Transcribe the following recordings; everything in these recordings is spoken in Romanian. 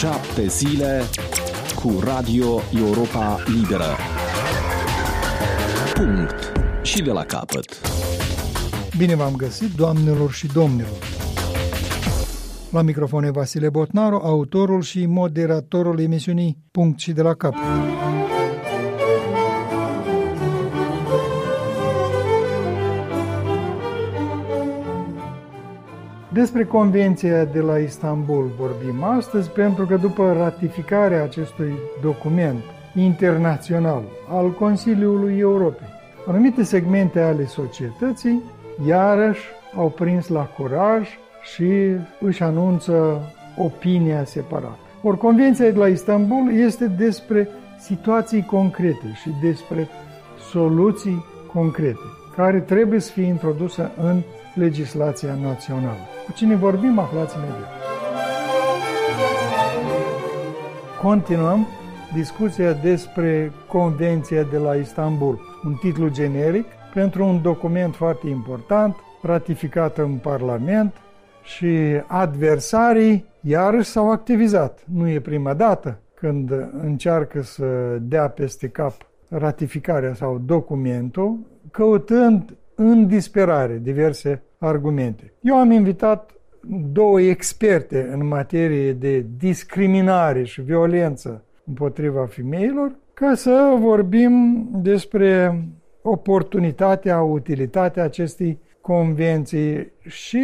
Șapte zile cu Radio Europa Liberă. Punct. Și de la capăt. Bine v-am găsit, doamnelor și domnilor. La microfon e Vasile Botnaru, autorul și moderatorul emisiunii Punct și de la capăt. Despre Convenția de la Istanbul vorbim astăzi, pentru că după ratificarea acestui document internațional al Consiliului Europei, anumite segmente ale societății iarăși au prins la curaj și își anunță opinia separată. Ori Convenția de la Istanbul este despre situații concrete și despre soluții concrete, care trebuie să fie introduse în legislația națională. Cu cine vorbim, aflați imediat. Continuăm discuția despre Convenția de la Istanbul, un titlu generic pentru un document foarte important, ratificat în Parlament și adversarii iarăși s-au activizat. Nu e prima dată când încearcă să dea peste cap ratificarea sau documentul, căutând în disperare diverse argumente. Eu am invitat două experte în materie de discriminare și violență împotriva femeilor ca să vorbim despre oportunitatea, utilitatea acestei convenții și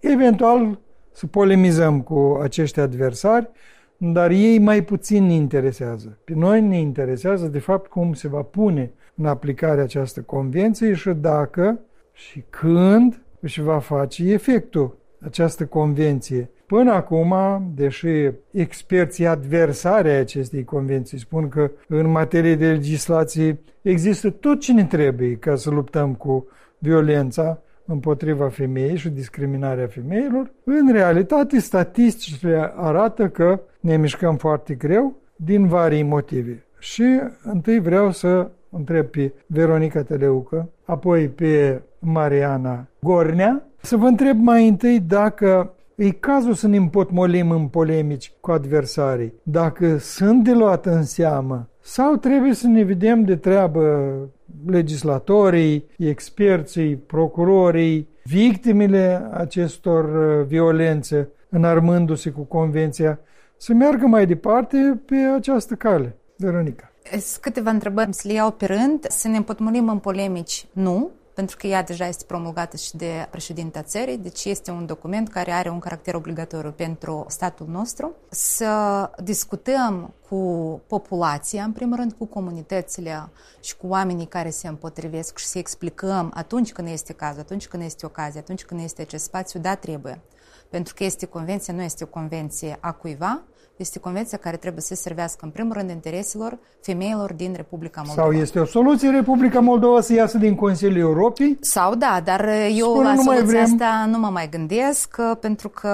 eventual să polemizăm cu acești adversari, dar ei mai puțin ne interesează. Pe noi ne interesează de fapt cum se va pune în aplicare această convenție și dacă și când își va face efectul această convenție. Până acum, deși experții adversari ai acestei convenții spun că în materie de legislație există tot ce ne trebuie ca să luptăm cu violența împotriva femeii și discriminarea femeilor, în realitate statisticile arată că ne mișcăm foarte greu din vari motive. Și întâi vreau să întreb pe Veronica Teleucă, apoi pe Mariana Gornea, să vă întreb mai întâi dacă e cazul să ne împotmolim în polemici cu adversarii, dacă sunt de luat în seamă sau trebuie să ne vedem de treabă legislatorii, experții, procurorii, victimele acestor uh, violențe, înarmându-se cu convenția, să meargă mai departe pe această cale. Veronica. Sunt câteva întrebări, să le iau pe rând. Să ne împotmolim în polemici? Nu, pentru că ea deja este promulgată și de președinta țării, deci este un document care are un caracter obligatoriu pentru statul nostru. Să discutăm cu populația, în primul rând cu comunitățile și cu oamenii care se împotrivesc și să explicăm atunci când este cazul, atunci când este ocazie, atunci când este acest spațiu, da, trebuie. Pentru că este convenție, nu este o convenție a cuiva, este convenția care trebuie să servească în primul rând intereselor femeilor din Republica Moldova. Sau este o soluție Republica Moldova să iasă din Consiliul Europei? Sau da, dar eu Spune, la soluția vrem... asta nu mă mai gândesc, pentru că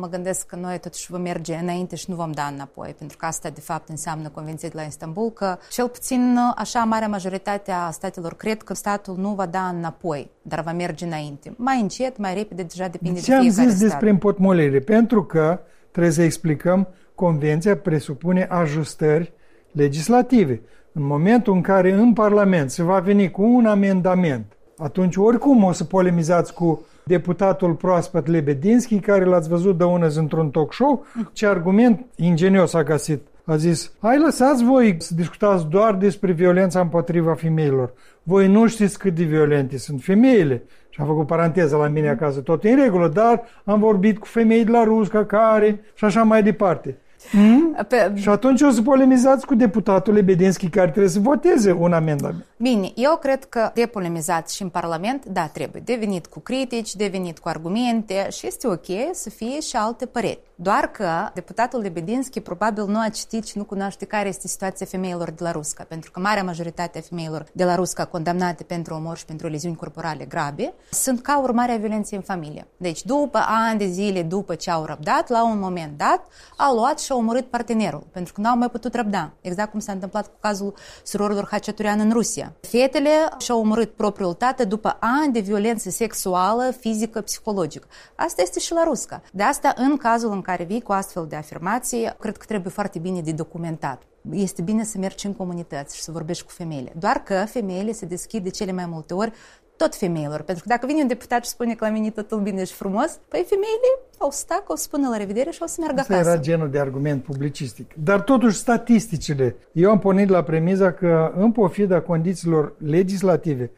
mă gândesc că noi totuși vom merge înainte și nu vom da înapoi, pentru că asta de fapt înseamnă Convenția de la Istanbul, că cel puțin așa marea majoritate a statelor cred că statul nu va da înapoi, dar va merge înainte. Mai încet, mai repede, deja depinde de, de fiecare am zis stat. despre împotmolire? Pentru că trebuie să explicăm Convenția presupune ajustări legislative. În momentul în care în Parlament se va veni cu un amendament, atunci oricum o să polemizați cu deputatul proaspăt Lebedinski, care l-ați văzut de ună într-un talk show, ce argument ingenios a găsit. A zis, hai lăsați voi să discutați doar despre violența împotriva femeilor. Voi nu știți cât de violente sunt femeile. Și am făcut paranteză la mine acasă, tot în regulă, dar am vorbit cu femei de la Rusca, care și așa mai departe. Mm? Pe... Și atunci o să polemizați cu deputatul Lebedinski care trebuie să voteze un amendament. Bine, eu cred că de polemizat și în Parlament, da, trebuie. Devenit cu critici, devenit cu argumente și este ok să fie și alte păreri. Doar că deputatul Lebedinski probabil nu a citit și nu cunoaște care este situația femeilor de la Rusca, pentru că marea majoritate a femeilor de la Rusca condamnate pentru omor și pentru leziuni corporale grave sunt ca urmare a violenței în familie. Deci după ani de zile, după ce au răbdat, la un moment dat, au luat și au omorât partenerul, pentru că nu au mai putut răbda, exact cum s-a întâmplat cu cazul surorilor Haceturian în Rusia. Fetele și-au omorât propriul tată după ani de violență sexuală, fizică, psihologică. Asta este și la Rusca. De asta, în cazul în care vii cu astfel de afirmații, cred că trebuie foarte bine de documentat este bine să mergi în comunități și să vorbești cu femeile. Doar că femeile se deschid de cele mai multe ori tot femeilor. Pentru că dacă vine un deputat și spune că la mine totul bine și frumos, păi femeile au să o să spună la revedere și o să meargă Asta acasă. era genul de argument publicistic. Dar totuși statisticile. Eu am pornit la premiza că în pofida condițiilor legislative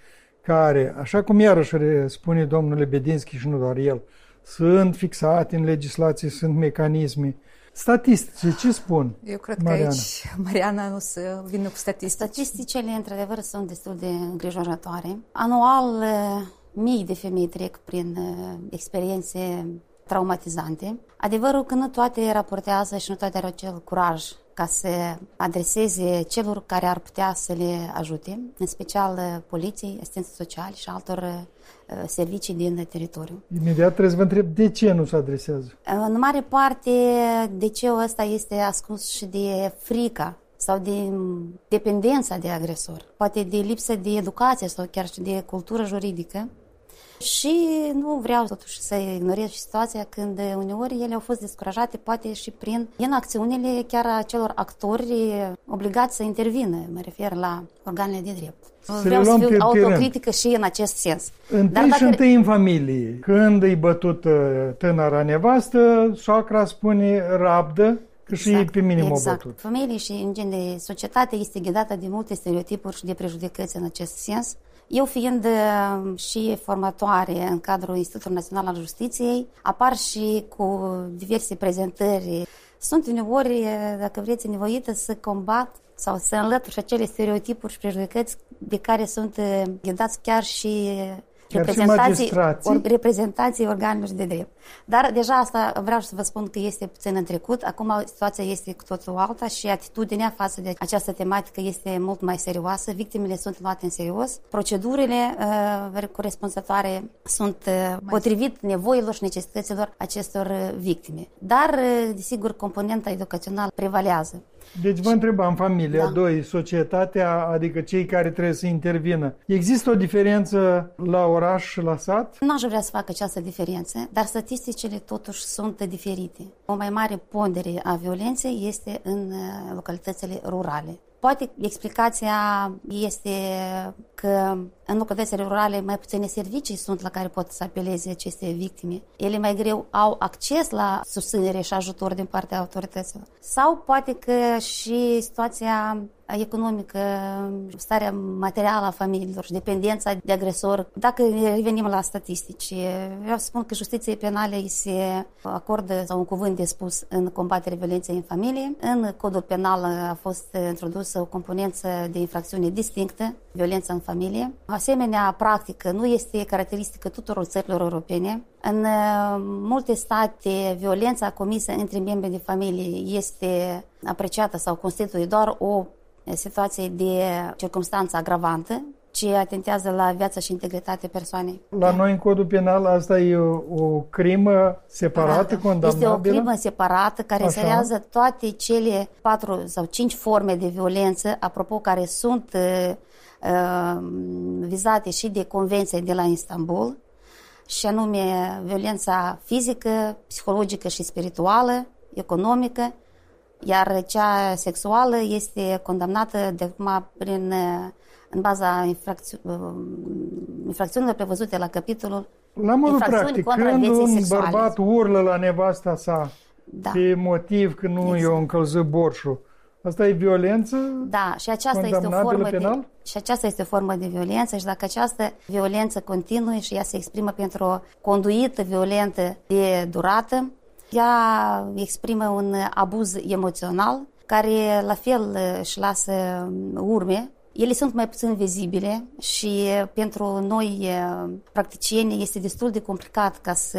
care, așa cum iarăși spune domnul Lebedinski și nu doar el, sunt fixate în legislație, sunt mecanisme Statistice, ce spun? Eu cred Mariana. că aici Mariana nu să vină cu statistici. Statisticile, într-adevăr, sunt destul de îngrijorătoare. Anual, eh, mii de femei trec prin eh, experiențe traumatizante. Adevărul că nu toate raportează și nu toate au acel curaj ca să adreseze celor care ar putea să le ajute, în special eh, poliției, asistență sociali și altor servicii din teritoriu. Imediat trebuie să vă întreb de ce nu se adresează. În mare parte, de ce ăsta este ascuns și de frica sau de dependența de agresor, poate de lipsă de educație sau chiar și de cultură juridică. Și nu vreau totuși să ignorez și situația când uneori ele au fost descurajate, poate și prin acțiunile chiar a celor actori obligați să intervină, mă refer la organele de drept. Să vreau să fiu autocritică și în acest sens. Întâi Dar dacă... și întâi în familie. Când îi bătut tânăra nevastă, soacra spune rabdă, Că și exact, pe mine exact. bătut. Familie și, în gen, de societate este ghidată de multe stereotipuri și de prejudecăți în acest sens. Eu fiind uh, și formatoare în cadrul Institutului Național al Justiției, apar și cu diverse prezentări. Sunt uneori, uh, dacă vreți, nevoită să combat sau să înlătur și acele stereotipuri și prejudecăți de care sunt uh, ghidați chiar și reprezentații, or, reprezentații organelor de drept. Dar deja asta vreau să vă spun că este puțin în trecut. Acum situația este cu totul alta și atitudinea față de această tematică este mult mai serioasă. Victimele sunt luate în serios. Procedurile uh, corespunzătoare sunt uh, potrivit nevoilor și necesităților acestor uh, victime. Dar, uh, desigur, componenta educațională prevalează. Deci vă întrebam, familia, da. doi, societatea, adică cei care trebuie să intervină. Există o diferență la oraș și la sat? Nu aș vrea să fac această diferență, dar statisticile totuși sunt diferite. O mai mare pondere a violenței este în uh, localitățile rurale. Poate explicația este că în localitățile rurale mai puține servicii sunt la care pot să apeleze aceste victime. Ele mai greu au acces la susținere și ajutor din partea autorităților. Sau poate că și situația economică, starea materială a familiilor și dependența de agresor. Dacă revenim la statistici, vreau să spun că justiției penale îi se acordă sau un cuvânt de spus în combaterea violenței în familie. În codul penal a fost introdusă o componență de infracțiune distinctă, violența în familie. Asemenea, practică nu este caracteristică tuturor țărilor europene. În uh, multe state, violența comisă între membri de familie este apreciată sau constituie doar o situație de circunstanță agravantă, ce atentează la viața și integritatea persoanei. La noi în codul penal asta e o, o crimă separată, condamnabilă? Este o crimă separată care înserează toate cele patru sau cinci forme de violență, apropo, care sunt uh, uh, vizate și de Convenția de la Istanbul, și anume violența fizică, psihologică și spirituală, economică, iar cea sexuală este condamnată de acum prin, în baza infracți- infracțiunilor prevăzute la capitolul La modul practic, când un sexuale. bărbat urlă la nevasta sa da. pe motiv că nu exact. i-a încălzit borșul, Asta e violență? Da, și aceasta este o formă penal? de și aceasta este o formă de violență și dacă această violență continuă și ea se exprimă pentru o conduită violentă de durată, ea exprimă un abuz emoțional care la fel își lasă urme. Ele sunt mai puțin vizibile și pentru noi practicieni este destul de complicat ca să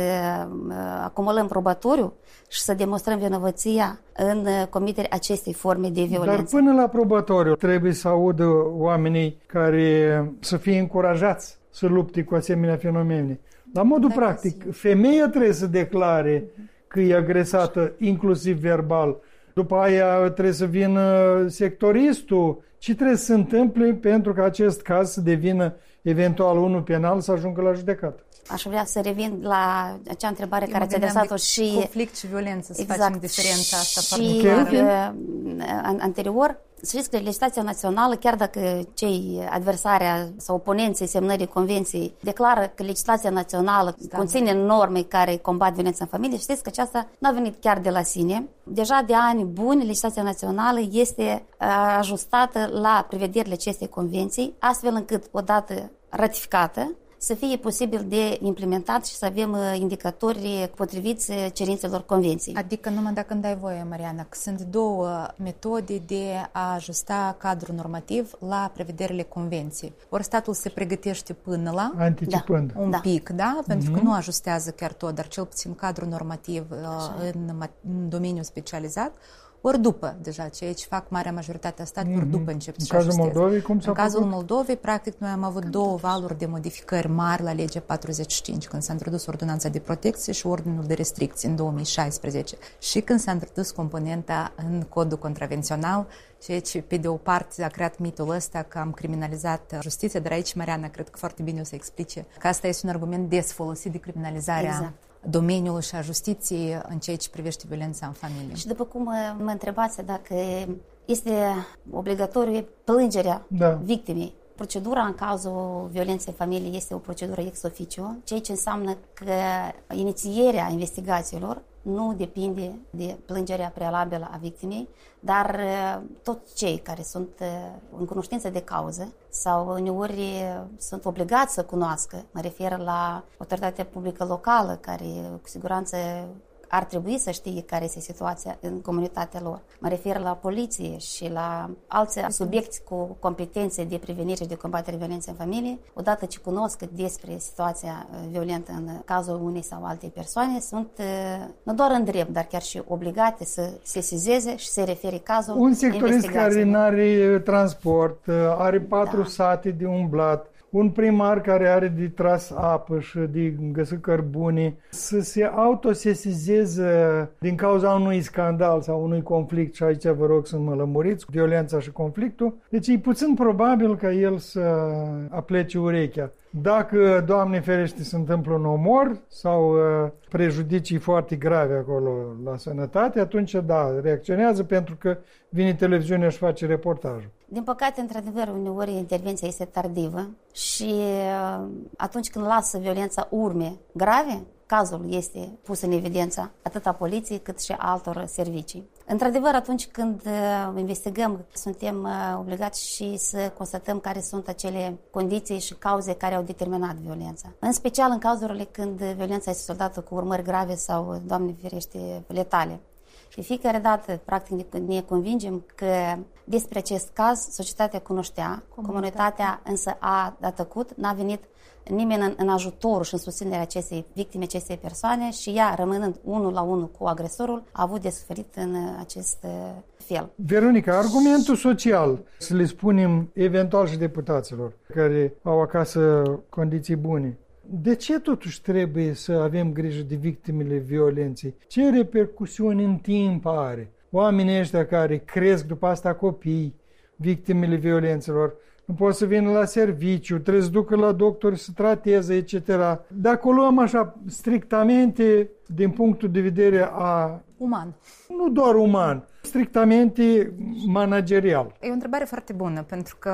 acumulăm probatoriu și să demonstrăm vinovăția în comiterea acestei forme de violență. Dar până la probatoriu trebuie să audă oamenii care să fie încurajați să lupte cu asemenea fenomene. La modul da, practic, femeia trebuie să declare că e agresată inclusiv verbal după aia trebuie să vină sectoristul. Ce trebuie să se întâmple pentru ca acest caz să devină eventual unul penal să ajungă la judecată? Aș vrea să revin la acea întrebare Eu care ți-a adresat-o și... Conflict și violență, să exact, facem diferența asta și foarte uh, anterior, să știți că legislația națională, chiar dacă cei adversari sau oponenții semnării convenției declară că legislația națională da. conține norme care combat violența în familie, știți că aceasta nu a venit chiar de la sine. Deja de ani buni, legislația națională este uh, ajustată la prevederile acestei convenții, astfel încât, odată ratificată, să fie posibil de implementat și să avem uh, indicatori potriviți uh, cerințelor convenției. Adică numai dacă îmi dai voie, Mariana, că sunt două metode de a ajusta cadrul normativ la prevederile convenției. Ori statul se pregătește până la... Anticipând. Da. Un da. pic, da? Pentru mm-hmm. că mhm. nu ajustează chiar tot, dar cel puțin cadrul normativ uh, în, în domeniul specializat ori după deja, ceea ce fac marea majoritate a statelor mm-hmm. după încep În cazul Moldovei, cum s-a În cazul făcut? Moldovei, practic, noi am avut două valuri de modificări mari la legea 45, când s-a introdus ordonanța de protecție și ordinul de restricții în 2016 și când s-a introdus componenta în codul contravențional, ceea ce, pe de o parte, a creat mitul ăsta că am criminalizat justiția, dar aici Mariana cred că foarte bine o să explice că asta este un argument des folosit de criminalizarea exact domeniul și a justiției în ceea ce privește violența în familie. Și după cum mă întrebați dacă este obligatoriu plângerea da. victimei, Procedura în cazul violenței în familie este o procedură ex officio, ceea ce înseamnă că inițierea investigațiilor nu depinde de plângerea prealabilă a victimei, dar uh, toți cei care sunt uh, în cunoștință de cauză sau uneori uh, sunt obligați să cunoască, mă refer la autoritatea publică locală, care cu siguranță ar trebui să știe care este situația în comunitatea lor. Mă refer la poliție și la alți subiecti cu competențe de prevenire și de combatere violenței în familie, odată ce cunosc despre situația uh, violentă în cazul unei sau altei persoane, sunt uh, nu doar în drept, dar chiar și obligate să se sizeze și să refere cazul Un sectorist care nu are transport, uh, are patru da. sate de umblat, un primar care are de tras apă și de găsit cărbune să se autosesizeze din cauza unui scandal sau unui conflict și aici vă rog să mă lămuriți, violența și conflictul, deci e puțin probabil ca el să aplece urechea. Dacă, Doamne ferește, se întâmplă un omor sau uh, prejudicii foarte grave acolo la sănătate, atunci, da, reacționează pentru că vine televiziunea și face reportajul. Din păcate, într-adevăr, uneori intervenția este tardivă și uh, atunci când lasă violența urme grave, cazul este pus în evidență atât a poliției cât și a altor servicii. Într-adevăr, atunci când uh, investigăm, suntem uh, obligați și să constatăm care sunt acele condiții și cauze care au determinat violența. În special în cazurile când violența este soldată cu urmări grave sau, Doamne ferește, letale. Și fiecare dată, practic, ne convingem că despre acest caz societatea cunoștea, comunitatea însă a, a tăcut, n-a venit nimeni în, în ajutorul și în susținerea acestei victime, acestei persoane și ea, rămânând unul la unul cu agresorul, a avut de suferit în acest uh, fel. Veronica, argumentul social, să le spunem eventual și deputaților care au acasă condiții bune, de ce totuși trebuie să avem grijă de victimele violenței? Ce repercusiuni în timp are? Oamenii ăștia care cresc după asta copii, victimele violențelor, nu pot să vină la serviciu, trebuie să ducă la doctor să trateze, etc. Dacă o luăm așa strictamente din punctul de vedere a... Uman. Nu doar uman, strictamente managerial? E o întrebare foarte bună, pentru că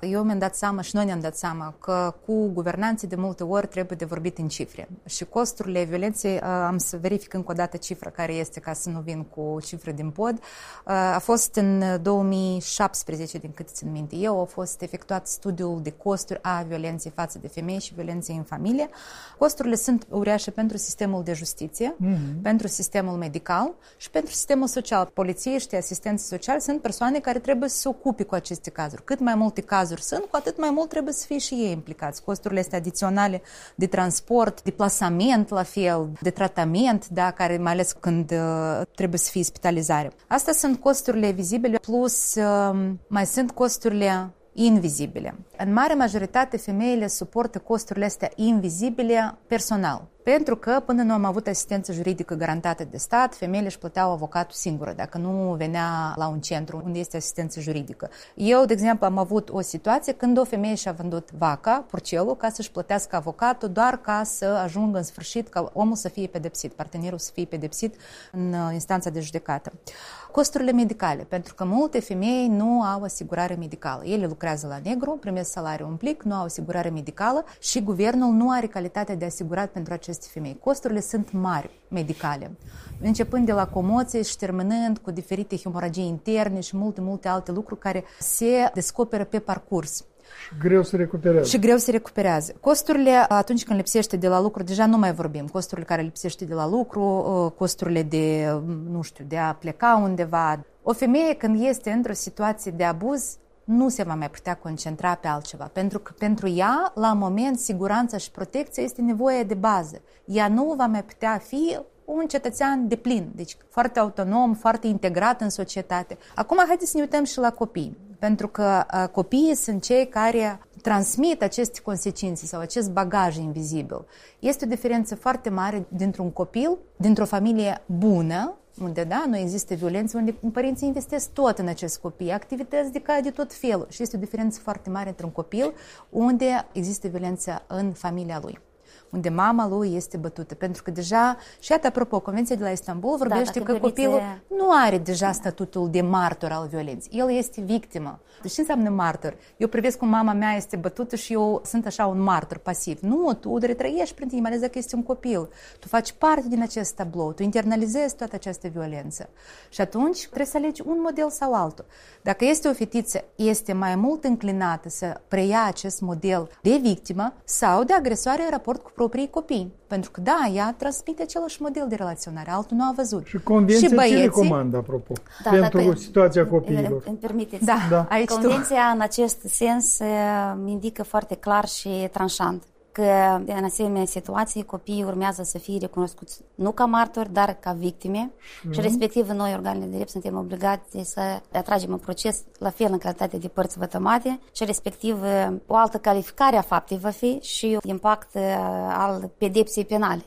eu mi-am dat seama și noi ne-am dat seama că cu guvernanții de multe ori trebuie de vorbit în cifre. Și costurile violenței, am să verific încă o dată cifra care este, ca să nu vin cu cifre din pod, a fost în 2017, din câte țin minte eu, a fost efectuat studiul de costuri a violenței față de femei și violenței în familie. Costurile sunt uriașe pentru sistemul de justiție, mm-hmm. pentru sistemul medical și pentru sistemul social. Poliție polițiști, asistenți sociali sunt persoane care trebuie să se ocupe cu aceste cazuri. Cât mai multe cazuri sunt, cu atât mai mult trebuie să fie și ei implicați. Costurile astea adiționale de transport, de plasament la fel, de tratament, da, care mai ales când uh, trebuie să fie spitalizare. Astea sunt costurile vizibile, plus uh, mai sunt costurile invizibile. În mare majoritate, femeile suportă costurile astea invizibile personal Pentru că până nu am avut asistență juridică garantată de stat, femeile își plăteau avocatul singură, dacă nu venea la un centru unde este asistență juridică. Eu, de exemplu, am avut o situație când o femeie și-a vândut vaca, purcelul, ca să-și plătească avocatul, doar ca să ajungă în sfârșit ca omul să fie pedepsit, partenerul să fie pedepsit în uh, instanța de judecată. Costurile medicale, pentru că multe femei nu au asigurare medicală. Ele lucrează la negru, primesc salariu un plic, nu au asigurare medicală și guvernul nu are calitatea de asigurat pentru aceste femei. Costurile sunt mari medicale, începând de la comoție și terminând cu diferite hemoragii interne și multe, multe alte lucruri care se descoperă pe parcurs. Și greu se recuperează. Și greu se recuperează. Costurile, atunci când lipsește de la lucru, deja nu mai vorbim. Costurile care lipsește de la lucru, uh, costurile de, nu știu, de a pleca undeva. O femeie când este într-o situație de abuz, nu se va mai putea concentra pe altceva. Pentru că pentru ea, la moment, siguranța și protecția este nevoie de bază. Ea nu va mai putea fi un cetățean de plin, deci foarte autonom, foarte integrat în societate. Acum, haideți să ne uităm și la copii, pentru că uh, copiii sunt cei care transmit aceste consecințe sau acest bagaj invizibil. Este o diferență foarte mare dintr-un copil, dintr-o familie bună, unde da, nu există violență, unde părinții investesc tot în acest copii, activități de, de tot felul. Și este o diferență foarte mare între un copil unde există violență în familia lui unde mama lui este bătută. Pentru că deja, și iată, apropo, Convenția de la Istanbul vorbește da, că copilul nu are deja statutul de martor al violenței. El este victimă. Deci ce înseamnă martor? Eu privesc cum mama mea este bătută și eu sunt așa un martor pasiv. Nu, tu retrăiești prin tine, mai ales dacă este un copil. Tu faci parte din acest tablou, tu internalizezi toată această violență. Și atunci trebuie să alegi un model sau altul. Dacă este o fetiță, este mai mult înclinată să preia acest model de victimă sau de agresoare în raport cu proprii copii. Pentru că, da, ea transmite același model de relaționare, altul nu a văzut. Și convenția și băieții... ce recomandă, apropo, da, pentru da, situația copiilor? Îmi permiteți. Da, da. Aici Convenția, tu. în acest sens, eh, indică foarte clar și tranșant că în asemenea situații copiii urmează să fie recunoscuți nu ca martori, dar ca victime mm-hmm. și respectiv noi, organele de drept, suntem obligați să atragem în proces la fel în calitate de părți vătămate și respectiv o altă calificare a faptei va fi și impact al pedepsei penale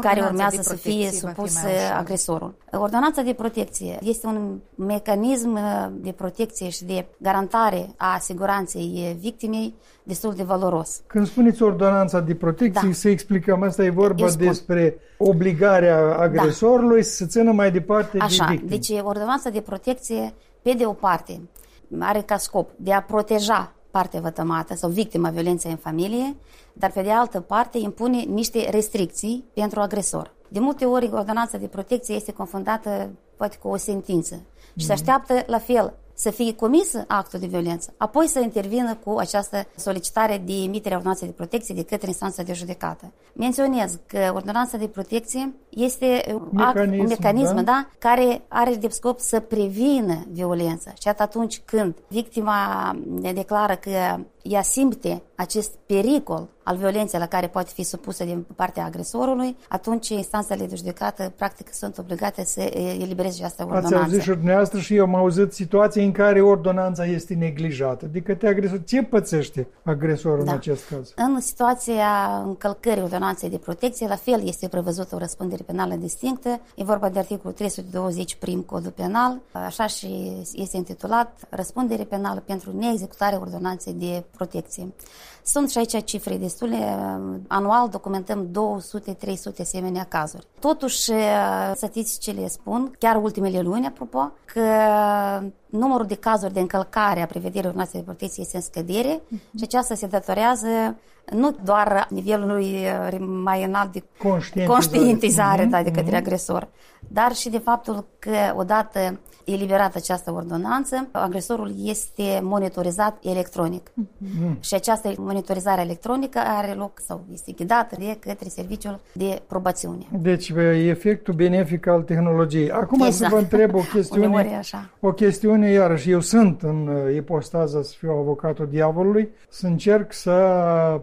care urmează să fie supus agresorul. Ordonanța de protecție este un mecanism de protecție și de garantare a siguranței victimei destul de valoros. Când spuneți ordonanța de protecție, da. să explicăm, asta e vorba despre obligarea agresorului da. să țină mai departe Așa, de victime. deci ordonanța de protecție, pe de o parte, are ca scop de a proteja partea vătămată sau victima violenței în familie, dar pe de altă parte impune niște restricții pentru agresor. De multe ori, ordonanța de protecție este confundată poate cu o sentință și se mhm. așteaptă la fel să fie comis actul de violență, apoi să intervină cu această solicitare de emitere a ordonanței de protecție de către instanța de judecată. Menționez că ordonanța de protecție este mecanism, un mecanism da? Da, care are de scop să prevină violența. Și atunci când victima declară că ea simte acest pericol al violenței la care poate fi supusă din partea agresorului, atunci instanțele de judecată practic sunt obligate să elibereze această ordonanță. Ați auzit și dumneavoastră și eu am auzit situații în care ordonanța este neglijată de către agresor. Ce pățește agresorul da. în acest caz? În situația încălcării ordonanței de protecție, la fel este prevăzută o răspundere penală distinctă. E vorba de articolul 320 prim codul penal, așa și este intitulat Răspundere penală pentru neexecutarea ordonanței de protecție. Sunt și aici cifre destule. Anual documentăm 200-300 asemenea cazuri. Totuși, statisticile spun, chiar ultimele luni, apropo, că numărul de cazuri de încălcare a prevederilor noastre de protecție este în scădere uh-huh. și aceasta se datorează nu doar nivelului mai înalt de conștientizare, conștientizare uh-huh. da, de către uh-huh. agresor, dar și de faptul că odată eliberată această ordonanță, agresorul este monitorizat electronic. Mm. Și această monitorizare electronică are loc sau este ghidată de către serviciul de probațiune. Deci efectul benefic al tehnologiei. Acum exact. să vă întreb o chestiune, o chestiune iarăși. Eu sunt în ipostaza să fiu avocatul diavolului, să încerc să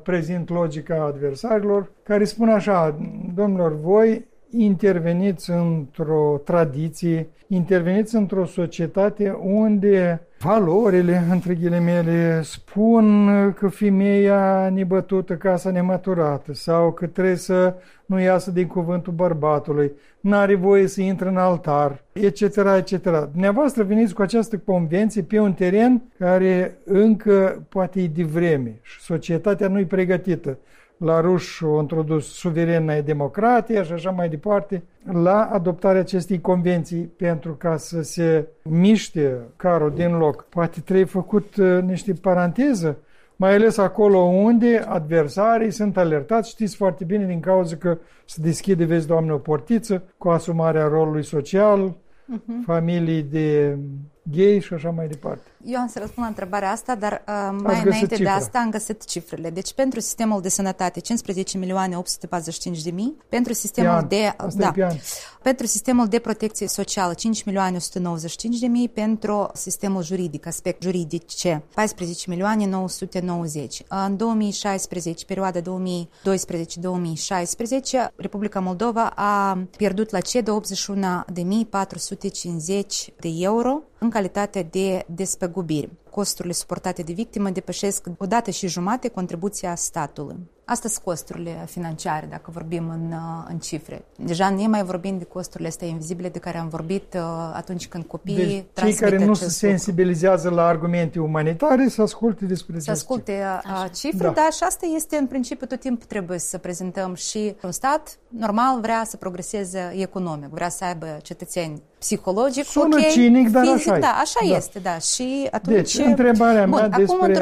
prezint logica adversarilor care spun așa, domnilor, voi interveniți într-o tradiție, interveniți într-o societate unde valorile, între ghilimele, spun că femeia nebătută, casa nemăturată sau că trebuie să nu iasă din cuvântul bărbatului, n-are voie să intre în altar, etc., etc. Dumneavoastră veniți cu această convenție pe un teren care încă poate e de vreme și societatea nu e pregătită la ruși au introdus suverenă democratie și așa mai departe, la adoptarea acestei convenții pentru ca să se miște carul din loc. Poate trebuie făcut uh, niște paranteză, mai ales acolo unde adversarii sunt alertați, știți foarte bine din cauza că se deschide, vezi, Doamne, o portiță cu asumarea rolului social, uh-huh. familii de gay și așa mai departe. Eu am să răspund la întrebarea asta, dar uh, mai înainte cifra. de asta am găsit cifrele. Deci pentru sistemul de sănătate 15 milioane 845 de mii, pentru sistemul de da, pentru sistemul de protecție socială 5 milioane 195 de mii, pentru sistemul juridic, aspect juridice 14 milioane 990. În 2016, perioada 2012-2016, Republica Moldova a pierdut la CEDO 81 de mii 450 de euro în calitate de despăgubiri. Costurile suportate de victimă depășesc o dată și jumate contribuția statului. Asta sunt costurile financiare, dacă vorbim în, uh, în cifre. Deja nu mai vorbim de costurile astea invizibile de care am vorbit uh, atunci când copiii deci, cei care nu se sensibilizează la argumente umanitare să asculte despre Să asculte uh, Așa. cifre, da. dar și asta este în principiu tot timpul trebuie să prezentăm și un stat normal vrea să progreseze economic, vrea să aibă cetățeni psihologic, Sună okay, cinic, dar fizic, așa da, așa da. este, da. Și atunci... Deci, întrebarea mea Bun, despre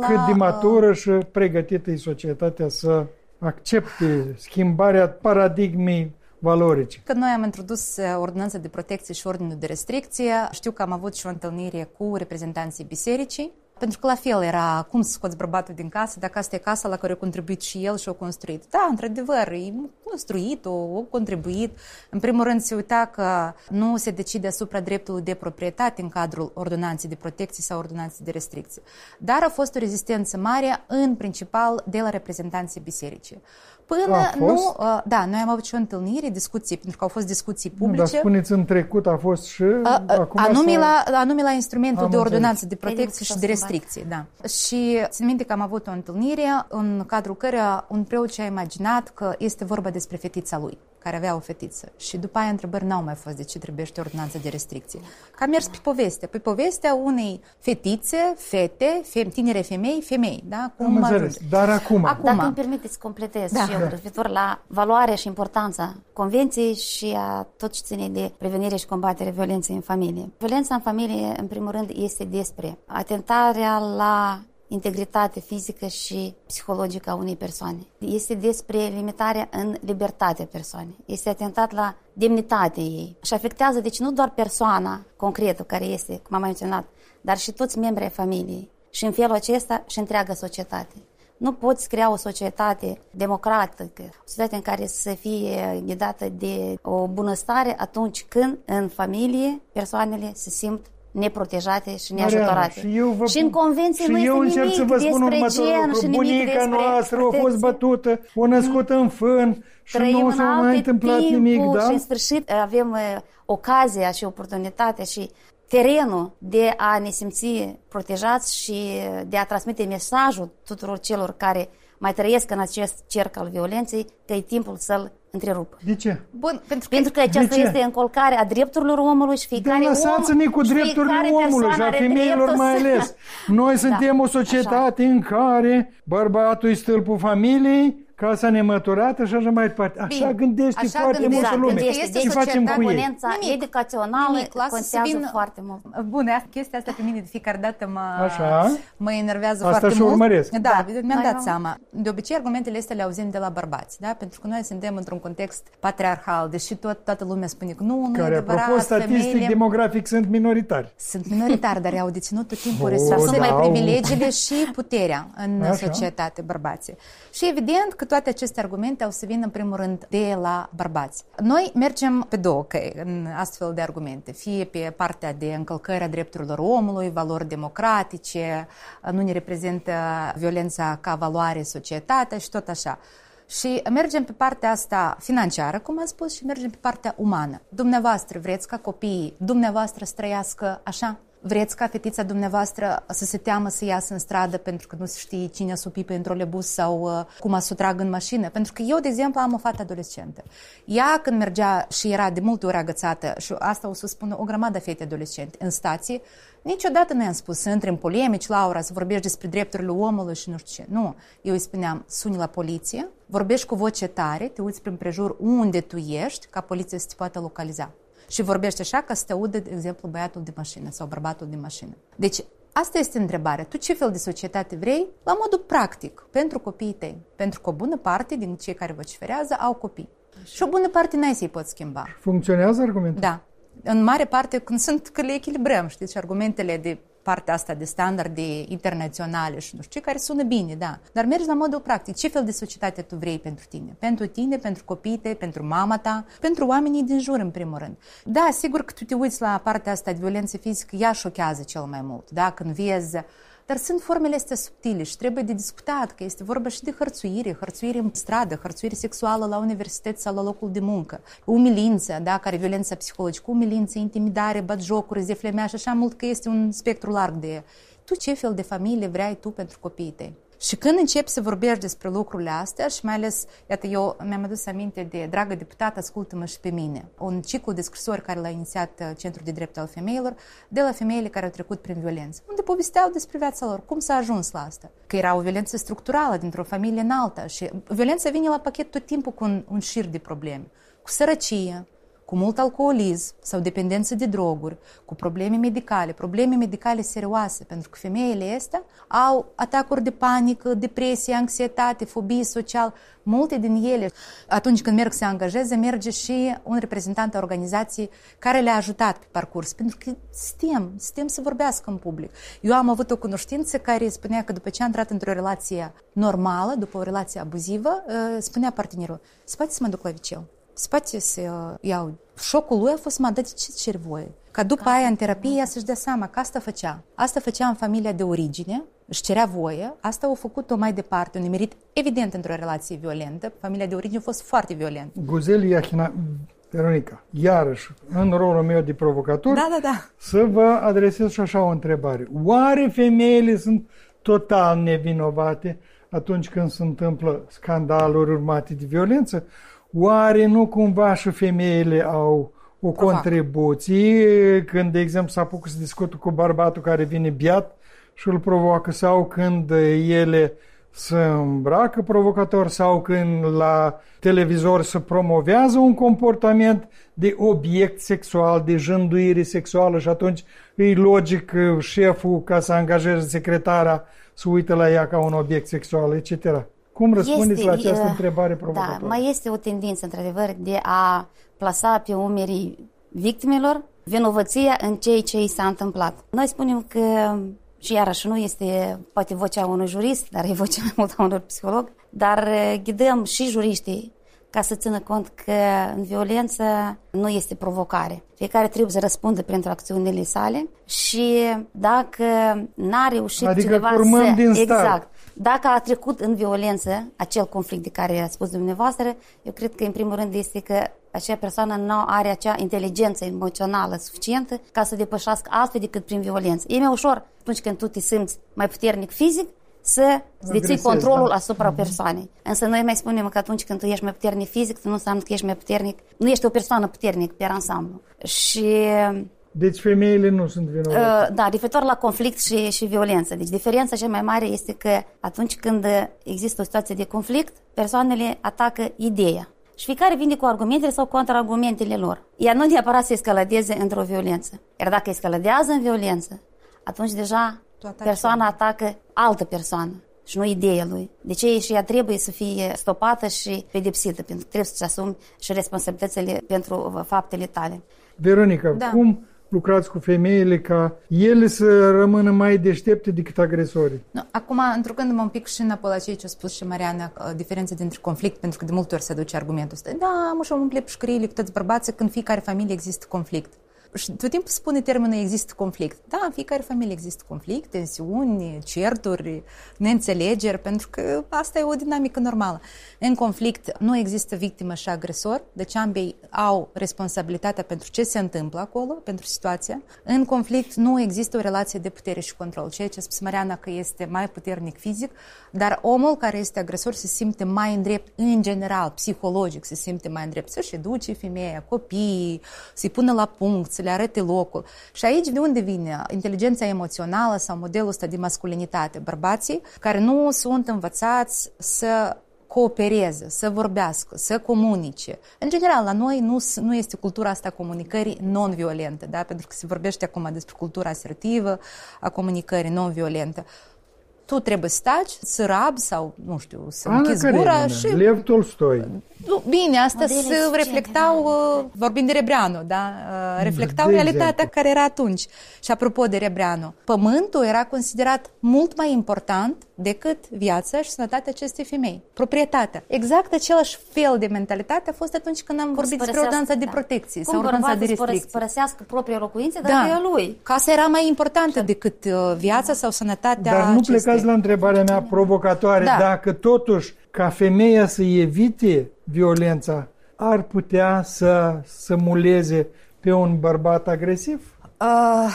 la, cât de matură și pregătită e societatea să accepte schimbarea paradigmei valorice. Când noi am introdus uh, ordonanța de protecție și ordinul de restricție, știu că am avut și o întâlnire cu reprezentanții bisericii pentru că la fel era cum să scoți bărbatul din casă, dacă asta e casa la care a contribuit și el și a construit. Da, într-adevăr, e construit, o, a contribuit. În primul rând se uita că nu se decide asupra dreptului de proprietate în cadrul ordonanței de protecție sau ordonanței de restricție. Dar a fost o rezistență mare, în principal, de la reprezentanții bisericii. Până a nu, uh, da, noi am avut și o întâlnire, discuții, pentru că au fost discuții publice. Nu, dar spuneți în trecut a fost și a, acum anume, la, anume la instrumentul am de ordonanță de protecție și de restricție, da. Și țin minte că am avut o întâlnire în cadrul căreia un preot și-a imaginat că este vorba despre fetița lui care avea o fetiță. Și după aia întrebări n-au mai fost de ce trebuie ordonanță de restricție. Că a mers pe poveste, pe povestea unei fetițe, fete, fem, tinere femei, femei, da? Cum Am înțeles, dar acum... acum... Dacă îmi permiteți să completez da. și eu referitor la valoarea și importanța convenției și a tot ce ține de prevenire și combatere violenței în familie. Violența în familie, în primul rând, este despre atentarea la integritate fizică și psihologică a unei persoane. Este despre limitarea în libertatea persoanei. Este atentat la demnitatea ei și afectează deci nu doar persoana concretă care este, cum am menționat, dar și toți membrii familiei. Și în felul acesta și întreaga societate. Nu poți crea o societate democratică, o societate în care să fie ghidată de o bunăstare atunci când în familie persoanele se simt neprotejate și neajutorate. Și, eu vă, și în convenție nu este nimic să vă spun despre gen și nimic Bunica despre noastră a fost bătută, o născut în fân și Trăim nu s-a mai întâmplat nimic, da? și în sfârșit avem uh, ocazia și oportunitatea și terenul de a ne simți protejați și de a transmite mesajul tuturor celor care mai trăiesc în acest cerc al violenței, că e timpul să-l întrerup. De ce? Bun, pentru că, pentru că aceasta este încolcarea drepturilor omului și fiecare da, lăsați-ne cu drepturile omului și a femeilor mai ales. Noi da, suntem da, o societate așa. în care bărbatul e stâlpul familiei, casa nemăturată și așa mai departe. Așa Bine, gândește așa foarte gândește, multă lume. Gândește, și facem cu ei? Nimic. educațională nimic, contează vin... foarte mult. Bun, chestia asta pe mine de fiecare dată mă, așa. mă enervează asta foarte și urmăresc. mult. Da, da. mi-am dat seama. De obicei, argumentele astea le auzim de la bărbați, da? pentru că noi suntem într-un context patriarhal, deși tot, toată lumea spune că nu, nu Care, e adevărat, apropo, statistic, femeile... demografic sunt minoritari. Sunt minoritari, dar au deținut tot timpul oh, resursele, da. privilegiile și puterea în așa. societate, bărbații. Și evident că toate aceste argumente argumente au să vină în primul rând de la bărbați. Noi mergem pe două căi în astfel de argumente, fie pe partea de încălcarea drepturilor omului, valori democratice, nu ne reprezintă violența ca valoare societatea și tot așa. Și mergem pe partea asta financiară, cum am spus, și mergem pe partea umană. Dumneavoastră vreți ca copiii dumneavoastră să trăiască așa? Vreți ca fetița dumneavoastră să se teamă să iasă în stradă pentru că nu se știe cine a supit pe trolebus sau uh, cum a să o trag în mașină? Pentru că eu, de exemplu, am o fată adolescentă. Ea, când mergea și era de multe ori agățată, și asta o să spună o grămadă fete adolescente, în stație, Niciodată nu i-am spus să intri în polemici, Laura, să vorbești despre drepturile omului și nu știu ce. Nu. Eu îi spuneam, suni la poliție, vorbești cu voce tare, te uiți prin prejur unde tu ești, ca poliția să te poată localiza. Și vorbești așa ca să te audă, de exemplu, băiatul de mașină sau bărbatul de mașină. Deci, asta este întrebarea. Tu ce fel de societate vrei la modul practic pentru copiii tăi? Pentru că o bună parte din cei care vociferează au copii. Și o bună parte n-ai să-i poți schimba. Funcționează argumentul? Da. În mare parte, când sunt, că le echilibrăm, știți, argumentele de partea asta de standarde internaționale și nu știu ce, care sună bine, da. Dar mergi la modul practic. Ce fel de societate tu vrei pentru tine? Pentru tine, pentru copiii tăi, pentru mama ta, pentru oamenii din jur, în primul rând. Da, sigur că tu te uiți la partea asta de violență fizică, ea șochează cel mai mult. Da, când vezi dar sunt formele astea subtile și trebuie de discutat că este vorba și de hărțuire, hărțuire în stradă, hărțuire sexuală la universitate sau la locul de muncă, umilință, da, care violența psihologică, umilință, intimidare, batjocuri, zeflemea și așa mult că este un spectru larg de... Tu ce fel de familie vrei tu pentru copiii tăi? Și când începi să vorbești despre lucrurile astea și mai ales, iată, eu mi-am adus aminte de, dragă deputată, ascultă-mă și pe mine, un ciclu de scrisori care l-a inițiat uh, Centrul de Drept al Femeilor, de la femeile care au trecut prin violență, unde povesteau despre viața lor, cum s-a ajuns la asta. Că era o violență structurală dintr-o familie în alta și violența vine la pachet tot timpul cu un, un șir de probleme. Cu sărăcie, cu mult alcoolism sau dependență de droguri, cu probleme medicale, probleme medicale serioase, pentru că femeile astea au atacuri de panică, depresie, anxietate, fobie social, multe din ele. Atunci când merg să se angajeze, merge și un reprezentant a organizației care le-a ajutat pe parcurs, pentru că stem, stem să vorbească în public. Eu am avut o cunoștință care spunea că după ce a intrat într-o relație normală, după o relație abuzivă, ă, spunea partenerul, spate să mă duc la viceu spate să iau. Șocul lui a fost, mă, dar ce ceri voi? Ca după Ca aia, în terapie, ea să-și dea seama că asta făcea. Asta făcea în familia de origine, își cerea voie, asta au făcut-o mai departe, un merit evident într-o relație violentă. Familia de origine a fost foarte violentă. Guzel Iahina, Veronica, iarăși, în rolul meu de provocator, da, da, da. să vă adresez și așa o întrebare. Oare femeile sunt total nevinovate atunci când se întâmplă scandaluri urmate de violență? Oare nu cumva și femeile au o contribuție când, de exemplu, s-a apucat să discută cu bărbatul care vine biat și îl provoacă sau când ele se îmbracă provocator sau când la televizor se promovează un comportament de obiect sexual, de jânduire sexuală și atunci e logic șeful ca să angajeze secretara să uită la ea ca un obiect sexual, etc. Cum răspundeți este, la această uh, întrebare provocatoare? Da, mai este o tendință, într-adevăr, de a plasa pe umerii victimelor vinovăția în ceea ce i s-a întâmplat. Noi spunem că, și iarăși nu este poate vocea unui jurist, dar e vocea mai mult a unui psiholog, dar uh, ghidăm și juriștii ca să țină cont că în violență nu este provocare. Fiecare trebuie să răspundă pentru acțiunile sale și dacă n-a reușit adică cineva să... din exact, dacă a trecut în violență acel conflict de care a spus dumneavoastră, eu cred că în primul rând este că acea persoană nu are acea inteligență emoțională suficientă ca să depășească altfel decât prin violență. E mai ușor atunci când tu te simți mai puternic fizic să deții controlul da? asupra mm-hmm. persoanei. Însă noi mai spunem că atunci când tu ești mai puternic fizic, tu nu înseamnă că ești mai puternic, nu ești o persoană puternic pe ansamblu. Și deci femeile nu sunt vinovate. Uh, da, referitor la conflict și, și violență. Deci diferența cea mai mare este că atunci când există o situație de conflict, persoanele atacă ideea. Și fiecare vine cu argumentele sau contraargumentele lor. Ea nu neapărat să escaladeze într-o violență. Iar dacă escaladează în violență, atunci deja persoana atacă altă persoană și nu ideea lui. De ce și ea trebuie să fie stopată și pedepsită, pentru că trebuie să-ți asumi și responsabilitățile pentru faptele tale. Veronica, da. cum lucrați cu femeile ca ele să rămână mai deștepte decât agresorii. No, acum, întrucându-mă un pic și înapoi la ceea ce a spus și Mariana, diferența dintre conflict, pentru că de multe ori se duce argumentul ăsta. Da, mă și un clip scriile cu toți bărbații când fiecare familie există conflict. Și tot timpul spune termenul există conflict. Da, în fiecare familie există conflict, tensiuni, certuri, neînțelegeri, pentru că asta e o dinamică normală. În conflict nu există victimă și agresor, deci ambii au responsabilitatea pentru ce se întâmplă acolo, pentru situația. În conflict nu există o relație de putere și control, ceea ce a spus Mariana că este mai puternic fizic, dar omul care este agresor se simte mai îndrept în general, psihologic, se simte mai îndrept să-și educe femeia, copiii, să-i pună la punct, să le arate locul. Și aici de unde vine inteligența emoțională sau modelul ăsta de masculinitate? Bărbații care nu sunt învățați să coopereze, să vorbească, să comunice. În general, la noi nu, nu este cultura asta a comunicării non-violente, da? pentru că se vorbește acum despre cultura asertivă, a comunicării non-violente tu trebuie să taci, să rab sau, nu știu, să închizi gura și... Lev Tolstoi. Bine, asta se reflectau, da. uh, vorbind de Rebreanu, da? Uh, reflectau de realitatea exemplu. care era atunci. Și apropo de Rebreanu, pământul era considerat mult mai important decât viața și sănătatea acestei femei. Proprietatea. Exact același fel de mentalitate a fost atunci când am Cum vorbit despre ordonanța de da. protecție Cum sau ordonanța de restricție. Cum părăsească propria locuință, dar da. e lui. Casa era mai importantă decât uh, viața sau sănătatea Dar nu acestei. plecați la întrebarea mea provocatoare. Da. Dacă totuși ca femeia să evite violența, ar putea să, să muleze pe un bărbat agresiv? Uh,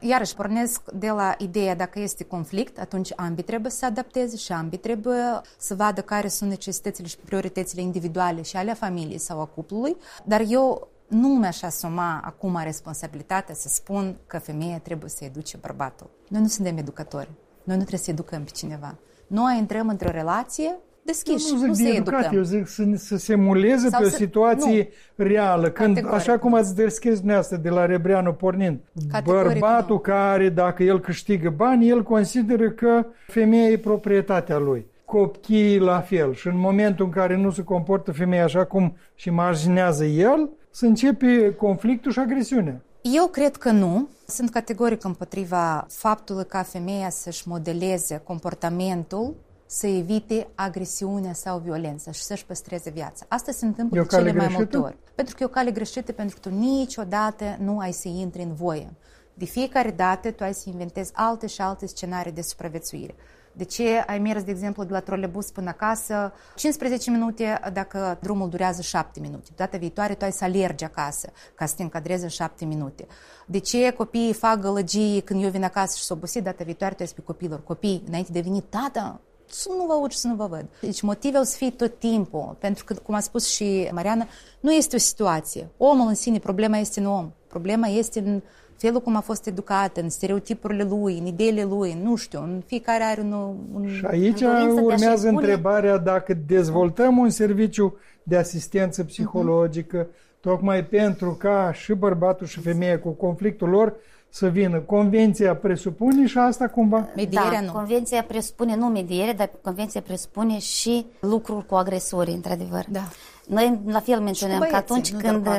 iarăși pornesc de la ideea dacă este conflict, atunci ambii trebuie să se adapteze și ambii trebuie să vadă care sunt necesitățile și prioritățile individuale și ale familiei sau a cuplului, dar eu nu mi-aș asuma acum responsabilitatea să spun că femeia trebuie să educe bărbatul. Noi nu suntem educatori. Noi nu trebuie să educăm pe cineva. Noi intrăm într-o relație deschiși, nu, nu, zic nu de educat, educăm. Eu zic să, să se muleze Sau pe o situație nu. reală. Când, Categoric. așa cum ați deschis dumneavoastră de la Rebreanu pornind, Categoric bărbatul nu. care, dacă el câștigă bani, el consideră că femeia e proprietatea lui. Copiii la fel. Și în momentul în care nu se comportă femeia așa cum și marginează el, să începe conflictul și agresiunea. Eu cred că nu. Sunt categoric împotriva faptului ca femeia să-și modeleze comportamentul să evite agresiunea sau violența și să-și păstreze viața. Asta se întâmplă de cele mai multe ori. Pentru că e o cale greșită, pentru că tu niciodată nu ai să intri în voie. De fiecare dată tu ai să inventezi alte și alte scenarii de supraviețuire. De ce ai mers, de exemplu, de la trolebus până acasă 15 minute dacă drumul durează 7 minute? Data viitoare tu ai să alergi acasă ca să te încadrezi în 7 minute. De ce copiii fac gălăgii când eu vin acasă și s-o obosit? Data viitoare tu ai spui copilor, copii, înainte de venit, tata, să nu vă aud și să nu vă văd. Deci motivul o să fie tot timpul, pentru că, cum a spus și Mariana, nu este o situație. Omul în sine, problema este în om. Problema este în felul cum a fost educat, în stereotipurile lui, în ideile lui, nu știu, în fiecare are un... un și aici urmează întrebarea dacă dezvoltăm un serviciu de asistență psihologică, uh-huh. tocmai pentru ca și bărbatul și femeia cu conflictul lor să vină. Convenția presupune și asta cumva? Medierea da, nu. convenția presupune nu mediere, dar convenția presupune și lucruri cu agresorii, într-adevăr. Da. Noi la fel menționăm băieții, că atunci nu când... Cu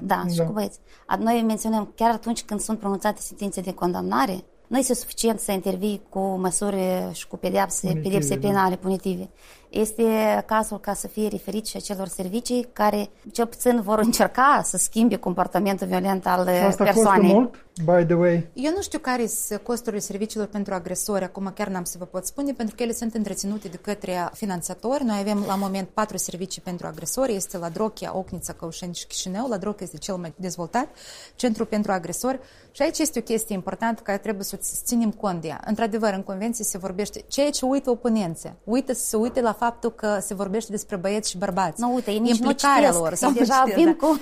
da, da, și cu băieți. Noi menționăm chiar atunci când sunt pronunțate sentințe de condamnare, nu este suficient să intervii cu măsuri și cu pedepse, pedepse da. penale punitive. Este cazul ca să fie referit și acelor servicii care cel puțin vor încerca să schimbe comportamentul violent al asta persoanei. mult, by the way? Eu nu știu care sunt costurile serviciilor pentru agresori, acum chiar n-am să vă pot spune, pentru că ele sunt întreținute de către finanțatori. Noi avem la moment patru servicii pentru agresori, este la Drochia, Ocnița, Căușeni și Chișinău. La Drochia este cel mai dezvoltat, Centru pentru Agresori. Și aici este o chestie importantă care trebuie să ținem cont de ea. Într-adevăr, în convenție se vorbește ceea ce uită oponenții. Uită să se uite la faptul că se vorbește despre băieți și bărbați. Nu, uite, ei nici Implicarea nu lor. Sau deja vin da. cu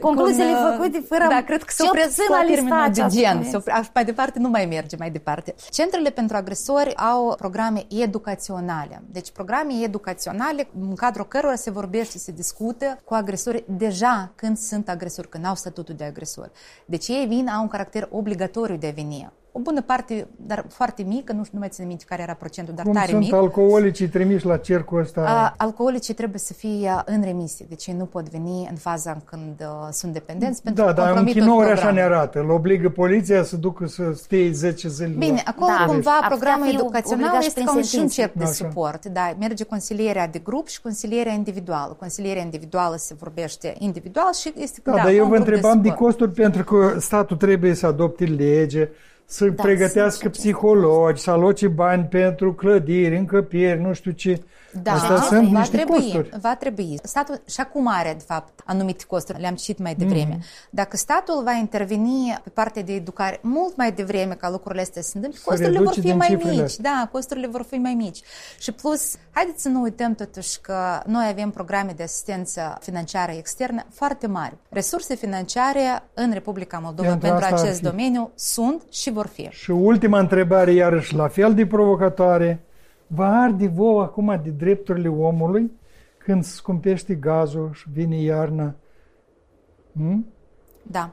concluziile uh, făcute fără Da, cred că se opresc la termenul de gen. Se opre, mai departe nu mai merge mai departe. Centrele pentru agresori au programe educaționale. Deci programe educaționale în cadrul cărora se vorbește, se discută cu agresori deja când sunt agresori, când au statutul de agresor. Deci ei vin, au un caracter obligatoriu de a veni o bună parte, dar foarte mică, nu, nu mai țin minte care era procentul, dar Cum tare sunt mic. alcoolicii trimiși la cercul ăsta? A, alcoolicii trebuie să fie în remisie, deci ei nu pot veni în faza în când uh, sunt dependenți pentru da, că dar în compromit tot chinouri așa ne programul. arată. Îl obligă poliția să ducă să stea 10 zile. Bine, la... acolo Da. cumva Ar putea programul fi educațional obligat și este prin ca un și un sentință. cerc de Așa. suport. Da, merge consilierea de grup și consilierea individuală. Consilierea individuală se vorbește individual și este Da, da, dar ca eu un vă grup întrebam de suport. costuri pentru că statul trebuie să adopte lege, să Da, pregătească sunt și psihologi, să aloce bani pentru clădiri, încăpieri, nu știu ce. Da, Astea va sunt va niște trebui, costuri. va trebui. Statul și acum are, de fapt, anumite costuri, le-am citit mai devreme. Mm-hmm. Dacă statul va interveni pe partea de educare mult mai devreme ca lucrurile astea să se întâmple, Să costurile vor reduce fi din mai cifrele. mici. Da, costurile vor fi mai mici. Și plus, haideți să nu uităm totuși că noi avem programe de asistență financiară externă foarte mari. Resurse financiare în Republica Moldova Pentru pentru, asta ar acest fi. domeniu sunt și vor fi. Și ultima întrebare, iarăși la fel de provocatoare. Vă arde vouă acum de drepturile omului când se scumpește gazul și vine iarna? Hmm? Da.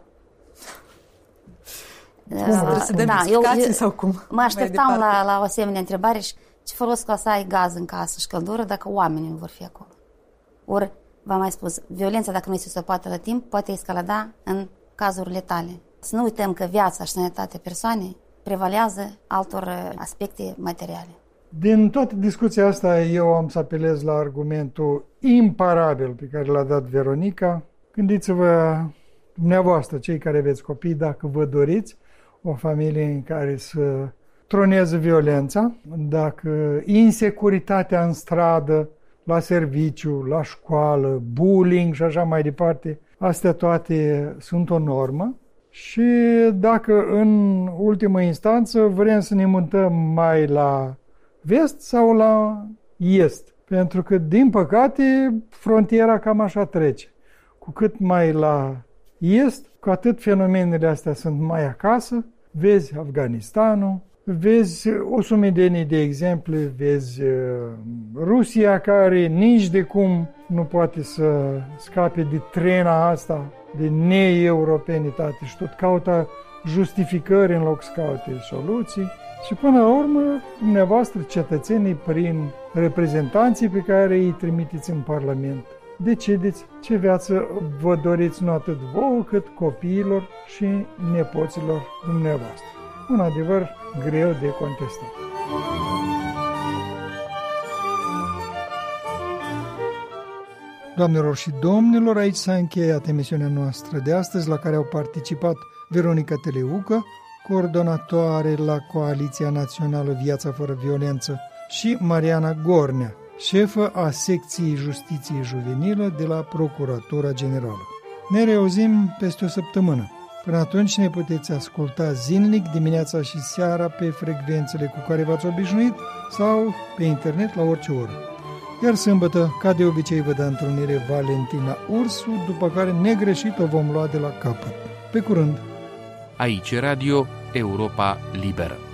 Da, Să dăm explicații sau cum? Mă Mai așteptam departe. la, la o asemenea întrebare și ce folos că o să ai gaz în casă și căldură dacă oamenii nu vor fi acolo. Ori, v-am mai spus, violența dacă nu este stopată la timp poate escalada în cazuri letale. Să nu uităm că viața și sănătatea persoanei prevalează altor uh, aspecte materiale. Din toată discuția asta eu am să apelez la argumentul imparabil pe care l-a dat Veronica. Gândiți-vă dumneavoastră, cei care aveți copii, dacă vă doriți o familie în care să troneze violența, dacă insecuritatea în stradă, la serviciu, la școală, bullying și așa mai departe, astea toate sunt o normă. Și dacă în ultimă instanță vrem să ne mutăm mai la vest sau la est. Pentru că, din păcate, frontiera cam așa trece. Cu cât mai la est, cu atât fenomenele astea sunt mai acasă. Vezi Afganistanul, vezi o sumedenie de exemple, vezi uh, Rusia care nici de cum nu poate să scape de trena asta de neeuropenitate și tot caută justificări în loc să caute soluții. Și până la urmă, dumneavoastră, cetățenii, prin reprezentanții pe care îi trimiteți în Parlament, decideți ce viață vă doriți nu atât vouă, cât copiilor și nepoților dumneavoastră. Un adevăr greu de contestat. Doamnelor și domnilor, aici s-a încheiat emisiunea noastră de astăzi, la care au participat Veronica Teleucă, coordonatoare la Coaliția Națională Viața Fără Violență, și Mariana Gornea, șefă a secției Justiției Juvenilă de la Procuratura Generală. Ne reauzim peste o săptămână. Până atunci ne puteți asculta zilnic dimineața și seara pe frecvențele cu care v-ați obișnuit sau pe internet la orice oră. Iar sâmbătă, ca de obicei, vă dă întrunire Valentina Ursu, după care negreșit o vom lua de la capăt. Pe curând! Aici Radio Europa Liberă.